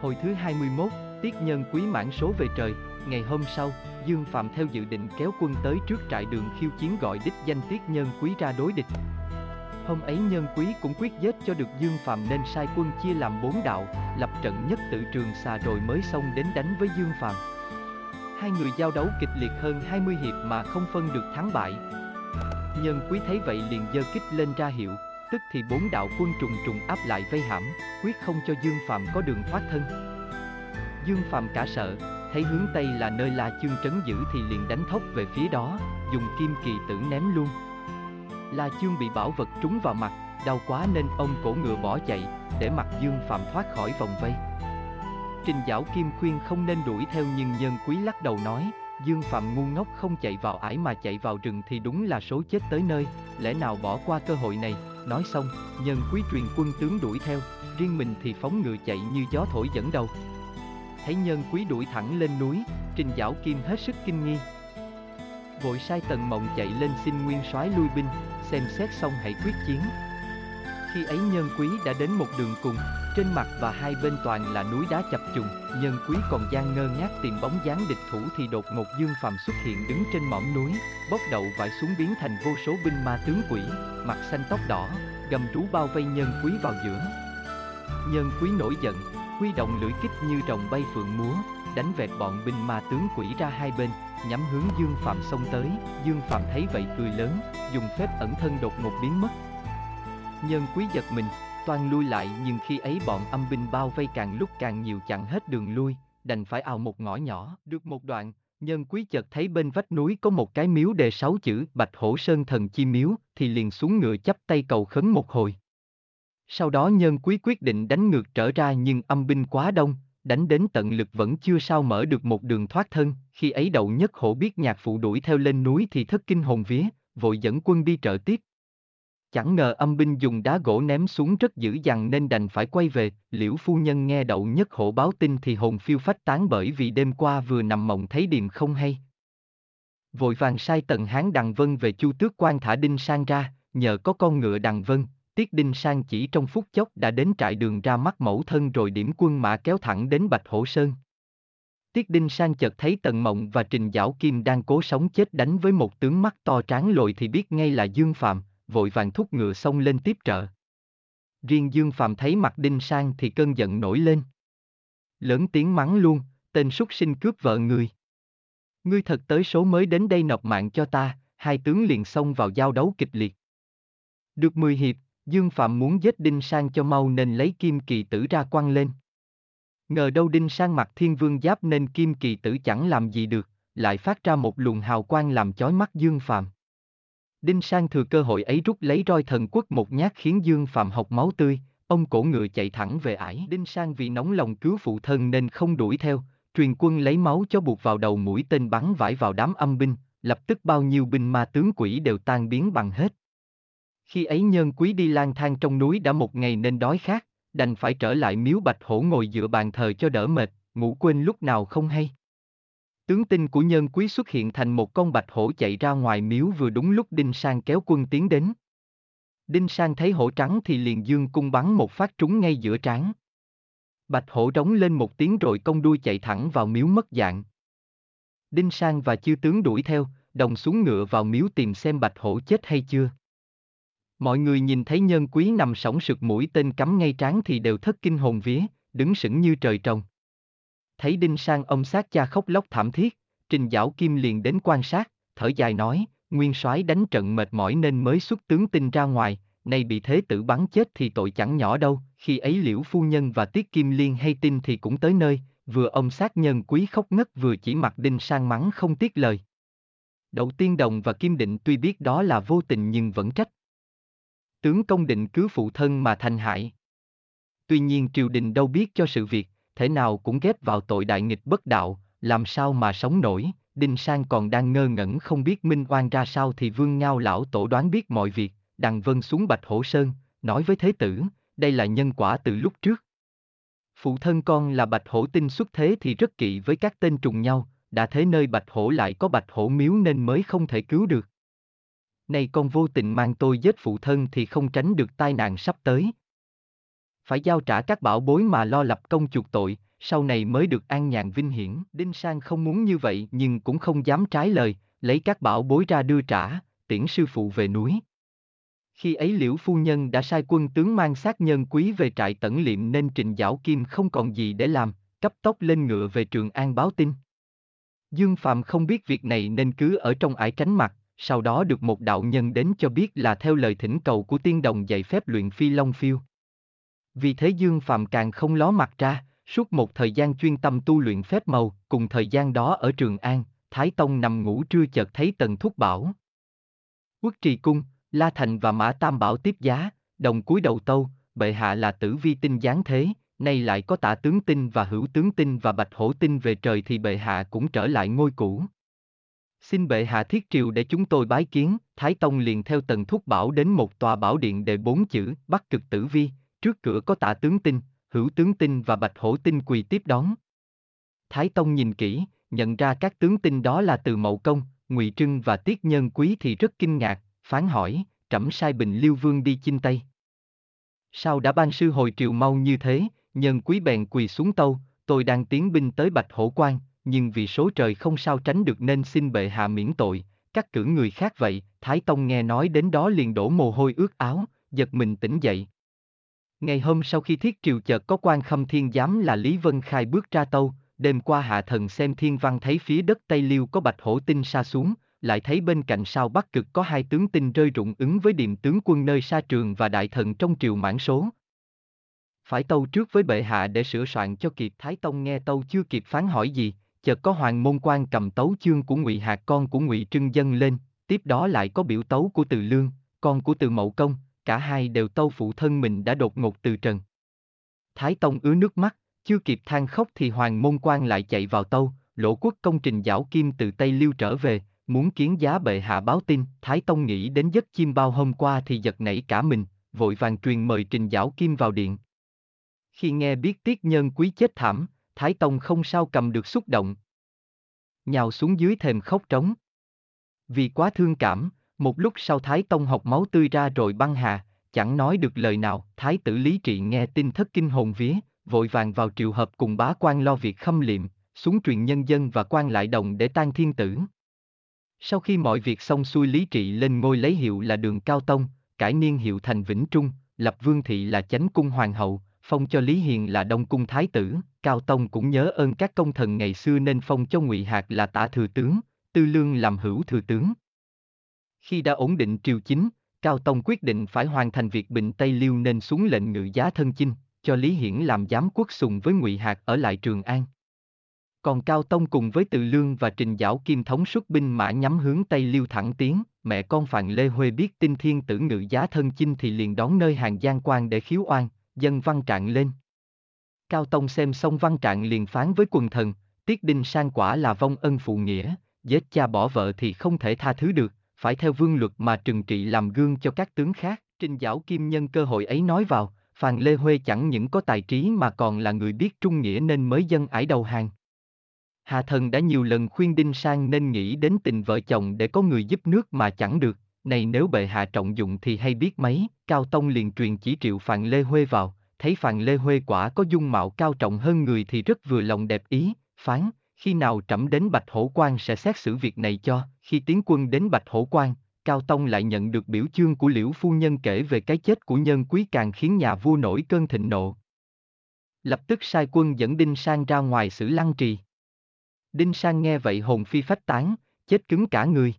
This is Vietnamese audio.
Hồi thứ 21, Tiết Nhân quý mãn số về trời, ngày hôm sau, Dương Phạm theo dự định kéo quân tới trước trại đường khiêu chiến gọi đích danh Tiết Nhân quý ra đối địch. Hôm ấy Nhân quý cũng quyết giết cho được Dương Phạm nên sai quân chia làm bốn đạo, lập trận nhất tự trường xà rồi mới xông đến đánh với Dương Phạm. Hai người giao đấu kịch liệt hơn 20 hiệp mà không phân được thắng bại. Nhân quý thấy vậy liền giơ kích lên ra hiệu, tức thì bốn đạo quân trùng trùng áp lại vây hãm, quyết không cho Dương Phạm có đường thoát thân. Dương Phạm cả sợ, thấy hướng Tây là nơi La Chương trấn giữ thì liền đánh thốc về phía đó, dùng kim kỳ tử ném luôn. La Chương bị bảo vật trúng vào mặt, đau quá nên ông cổ ngựa bỏ chạy, để mặc Dương Phạm thoát khỏi vòng vây. Trình Giảo Kim khuyên không nên đuổi theo nhưng Nhân Quý lắc đầu nói, Dương Phạm ngu ngốc không chạy vào ải mà chạy vào rừng thì đúng là số chết tới nơi, lẽ nào bỏ qua cơ hội này, nói xong, Nhân Quý truyền quân tướng đuổi theo, riêng mình thì phóng ngựa chạy như gió thổi dẫn đầu. Thấy Nhân Quý đuổi thẳng lên núi, Trình Giảo Kim hết sức kinh nghi. Vội sai Tần Mộng chạy lên xin nguyên soái lui binh, xem xét xong hãy quyết chiến. Khi ấy Nhân Quý đã đến một đường cùng, trên mặt và hai bên toàn là núi đá chập trùng, Nhân Quý còn gian ngơ ngác tìm bóng dáng địch thủ thì đột ngột Dương Phạm xuất hiện đứng trên mỏm núi, bốc đậu vải xuống biến thành vô số binh ma tướng quỷ, mặt xanh tóc đỏ, gầm rú bao vây Nhân Quý vào giữa. Nhân Quý nổi giận, huy động lưỡi kích như rồng bay phượng múa, đánh vẹt bọn binh ma tướng quỷ ra hai bên, nhắm hướng Dương Phạm xông tới, Dương Phạm thấy vậy cười lớn, dùng phép ẩn thân đột ngột biến mất. Nhân Quý giật mình, Toan lui lại nhưng khi ấy bọn âm binh bao vây càng lúc càng nhiều chặn hết đường lui, đành phải ào một ngõ nhỏ. Được một đoạn, nhân quý chợt thấy bên vách núi có một cái miếu đề sáu chữ Bạch Hổ Sơn Thần Chi Miếu, thì liền xuống ngựa chắp tay cầu khấn một hồi. Sau đó nhân quý quyết định đánh ngược trở ra nhưng âm binh quá đông, đánh đến tận lực vẫn chưa sao mở được một đường thoát thân, khi ấy đậu nhất hổ biết nhạc phụ đuổi theo lên núi thì thất kinh hồn vía, vội dẫn quân đi trợ tiếp, Chẳng ngờ âm binh dùng đá gỗ ném xuống rất dữ dằn nên đành phải quay về, liễu phu nhân nghe đậu nhất hộ báo tin thì hồn phiêu phách tán bởi vì đêm qua vừa nằm mộng thấy điềm không hay. Vội vàng sai tần hán đằng vân về chu tước quan thả đinh sang ra, nhờ có con ngựa đằng vân, tiết đinh sang chỉ trong phút chốc đã đến trại đường ra mắt mẫu thân rồi điểm quân mã kéo thẳng đến Bạch Hổ Sơn. Tiết Đinh Sang chợt thấy Tần Mộng và Trình Giảo Kim đang cố sống chết đánh với một tướng mắt to tráng lồi thì biết ngay là Dương Phạm, vội vàng thúc ngựa xông lên tiếp trợ. Riêng Dương Phạm thấy mặt Đinh Sang thì cơn giận nổi lên. Lớn tiếng mắng luôn, tên súc sinh cướp vợ người. Ngươi thật tới số mới đến đây nộp mạng cho ta, hai tướng liền xông vào giao đấu kịch liệt. Được 10 hiệp, Dương Phạm muốn giết Đinh Sang cho mau nên lấy kim kỳ tử ra quăng lên. Ngờ đâu Đinh Sang mặc thiên vương giáp nên kim kỳ tử chẳng làm gì được, lại phát ra một luồng hào quang làm chói mắt Dương Phạm. Đinh Sang thừa cơ hội ấy rút lấy roi thần quốc một nhát khiến Dương Phạm học máu tươi, ông cổ ngựa chạy thẳng về ải. Đinh Sang vì nóng lòng cứu phụ thân nên không đuổi theo, truyền quân lấy máu cho buộc vào đầu mũi tên bắn vải vào đám âm binh, lập tức bao nhiêu binh ma tướng quỷ đều tan biến bằng hết. Khi ấy nhân quý đi lang thang trong núi đã một ngày nên đói khát, đành phải trở lại miếu bạch hổ ngồi dựa bàn thờ cho đỡ mệt, ngủ quên lúc nào không hay. Tướng tinh của nhân quý xuất hiện thành một con bạch hổ chạy ra ngoài miếu vừa đúng lúc Đinh Sang kéo quân tiến đến. Đinh Sang thấy hổ trắng thì liền dương cung bắn một phát trúng ngay giữa trán. Bạch hổ rống lên một tiếng rồi cong đuôi chạy thẳng vào miếu mất dạng. Đinh Sang và chư tướng đuổi theo, đồng xuống ngựa vào miếu tìm xem bạch hổ chết hay chưa. Mọi người nhìn thấy nhân quý nằm sóng sực mũi tên cắm ngay trán thì đều thất kinh hồn vía, đứng sững như trời trồng. Thấy Đinh Sang ông sát cha khóc lóc thảm thiết, Trình Giảo Kim liền đến quan sát, thở dài nói, nguyên soái đánh trận mệt mỏi nên mới xuất tướng tinh ra ngoài, nay bị thế tử bắn chết thì tội chẳng nhỏ đâu, khi ấy liễu phu nhân và tiết kim liên hay tin thì cũng tới nơi, vừa ông sát nhân quý khóc ngất vừa chỉ mặt đinh sang mắng không tiếc lời. Đậu tiên đồng và kim định tuy biết đó là vô tình nhưng vẫn trách. Tướng công định cứu phụ thân mà thành hại. Tuy nhiên triều đình đâu biết cho sự việc, thể nào cũng ghép vào tội đại nghịch bất đạo, làm sao mà sống nổi, Đinh Sang còn đang ngơ ngẩn không biết minh oan ra sao thì Vương Ngao lão tổ đoán biết mọi việc, đằng vân xuống Bạch Hổ Sơn, nói với Thế tử, đây là nhân quả từ lúc trước. Phụ thân con là Bạch Hổ tinh xuất thế thì rất kỵ với các tên trùng nhau, đã thế nơi Bạch Hổ lại có Bạch Hổ miếu nên mới không thể cứu được. Này con vô tình mang tôi giết phụ thân thì không tránh được tai nạn sắp tới, phải giao trả các bảo bối mà lo lập công chuộc tội, sau này mới được an nhàn vinh hiển. Đinh Sang không muốn như vậy nhưng cũng không dám trái lời, lấy các bảo bối ra đưa trả, tiễn sư phụ về núi. Khi ấy liễu phu nhân đã sai quân tướng mang xác nhân quý về trại tẩn liệm nên Trình Giảo Kim không còn gì để làm, cấp tốc lên ngựa về Trường An báo tin. Dương Phạm không biết việc này nên cứ ở trong ải tránh mặt, sau đó được một đạo nhân đến cho biết là theo lời thỉnh cầu của tiên đồng dạy phép luyện phi long phiêu. Vì thế Dương Phạm càng không ló mặt ra, suốt một thời gian chuyên tâm tu luyện phép màu, cùng thời gian đó ở Trường An, Thái Tông nằm ngủ trưa chợt thấy Tần Thúc Bảo. Quốc trì cung, La Thành và Mã Tam Bảo tiếp giá, đồng cúi đầu tâu, bệ hạ là tử vi tinh giáng thế, nay lại có tả tướng tinh và hữu tướng tinh và bạch hổ tinh về trời thì bệ hạ cũng trở lại ngôi cũ. Xin bệ hạ thiết triều để chúng tôi bái kiến, Thái Tông liền theo tần thúc bảo đến một tòa bảo điện để bốn chữ, Bắc cực tử vi, trước cửa có tả tướng tinh, hữu tướng tinh và bạch hổ tinh quỳ tiếp đón. Thái Tông nhìn kỹ, nhận ra các tướng tinh đó là từ Mậu Công, Ngụy Trưng và Tiết Nhân Quý thì rất kinh ngạc, phán hỏi, trẫm sai Bình Liêu Vương đi chinh Tây. Sao đã ban sư hồi triều mau như thế, nhân quý bèn quỳ xuống tâu, tôi đang tiến binh tới Bạch Hổ Quan, nhưng vì số trời không sao tránh được nên xin bệ hạ miễn tội, Các cử người khác vậy, Thái Tông nghe nói đến đó liền đổ mồ hôi ướt áo, giật mình tỉnh dậy. Ngày hôm sau khi thiết triều chợt có quan khâm thiên giám là Lý Vân Khai bước ra tâu, đêm qua hạ thần xem thiên văn thấy phía đất Tây Liêu có bạch hổ tinh sa xuống, lại thấy bên cạnh sao Bắc Cực có hai tướng tinh rơi rụng ứng với điềm tướng quân nơi sa trường và đại thần trong triều mãn số. Phải tâu trước với bệ hạ để sửa soạn cho kịp Thái Tông nghe tâu chưa kịp phán hỏi gì, chợt có hoàng môn quan cầm tấu chương của ngụy Hạc con của ngụy Trưng dân lên, tiếp đó lại có biểu tấu của Từ Lương, con của Từ Mậu Công, cả hai đều tâu phụ thân mình đã đột ngột từ trần. Thái Tông ứa nước mắt, chưa kịp than khóc thì hoàng môn quan lại chạy vào tâu, lỗ quốc công trình giảo kim từ Tây Liêu trở về, muốn kiến giá bệ hạ báo tin, Thái Tông nghĩ đến giấc chim bao hôm qua thì giật nảy cả mình, vội vàng truyền mời trình giảo kim vào điện. Khi nghe biết tiết nhân quý chết thảm, Thái Tông không sao cầm được xúc động. Nhào xuống dưới thềm khóc trống. Vì quá thương cảm, một lúc sau Thái Tông học máu tươi ra rồi băng hà, chẳng nói được lời nào, Thái tử Lý Trị nghe tin thất kinh hồn vía, vội vàng vào triều hợp cùng bá quan lo việc khâm liệm, xuống truyền nhân dân và quan lại đồng để tan thiên tử. Sau khi mọi việc xong xuôi Lý Trị lên ngôi lấy hiệu là Đường Cao Tông, cải niên hiệu thành Vĩnh Trung, lập Vương Thị là Chánh Cung Hoàng hậu, phong cho Lý Hiền là Đông Cung Thái tử, Cao Tông cũng nhớ ơn các công thần ngày xưa nên phong cho Ngụy Hạc là tả thừa tướng, Tư Lương làm hữu thừa tướng. Khi đã ổn định triều chính, Cao Tông quyết định phải hoàn thành việc bình Tây Liêu nên xuống lệnh ngự giá thân chinh, cho Lý Hiển làm giám quốc sùng với Ngụy Hạc ở lại Trường An. Còn Cao Tông cùng với Từ Lương và Trình Giảo Kim thống xuất binh mã nhắm hướng Tây Liêu thẳng tiến, mẹ con Phạm Lê Huê biết tin thiên tử ngự giá thân chinh thì liền đón nơi hàng giang quan để khiếu oan, dân văn trạng lên. Cao Tông xem xong văn trạng liền phán với quần thần, tiết đinh sang quả là vong ân phụ nghĩa, giết cha bỏ vợ thì không thể tha thứ được, phải theo vương luật mà trừng trị làm gương cho các tướng khác. Trình Giảo Kim nhân cơ hội ấy nói vào, Phàn Lê Huê chẳng những có tài trí mà còn là người biết trung nghĩa nên mới dân ải đầu hàng. Hà Thần đã nhiều lần khuyên Đinh Sang nên nghĩ đến tình vợ chồng để có người giúp nước mà chẳng được, này nếu bệ hạ trọng dụng thì hay biết mấy, Cao Tông liền truyền chỉ triệu Phàn Lê Huê vào, thấy Phàn Lê Huê quả có dung mạo cao trọng hơn người thì rất vừa lòng đẹp ý, phán, khi nào trẫm đến Bạch Hổ Quan sẽ xét xử việc này cho, khi tiến quân đến Bạch Hổ Quan, Cao Tông lại nhận được biểu chương của Liễu Phu Nhân kể về cái chết của nhân quý càng khiến nhà vua nổi cơn thịnh nộ. Lập tức sai quân dẫn Đinh Sang ra ngoài xử lăng trì. Đinh Sang nghe vậy hồn phi phách tán, chết cứng cả người.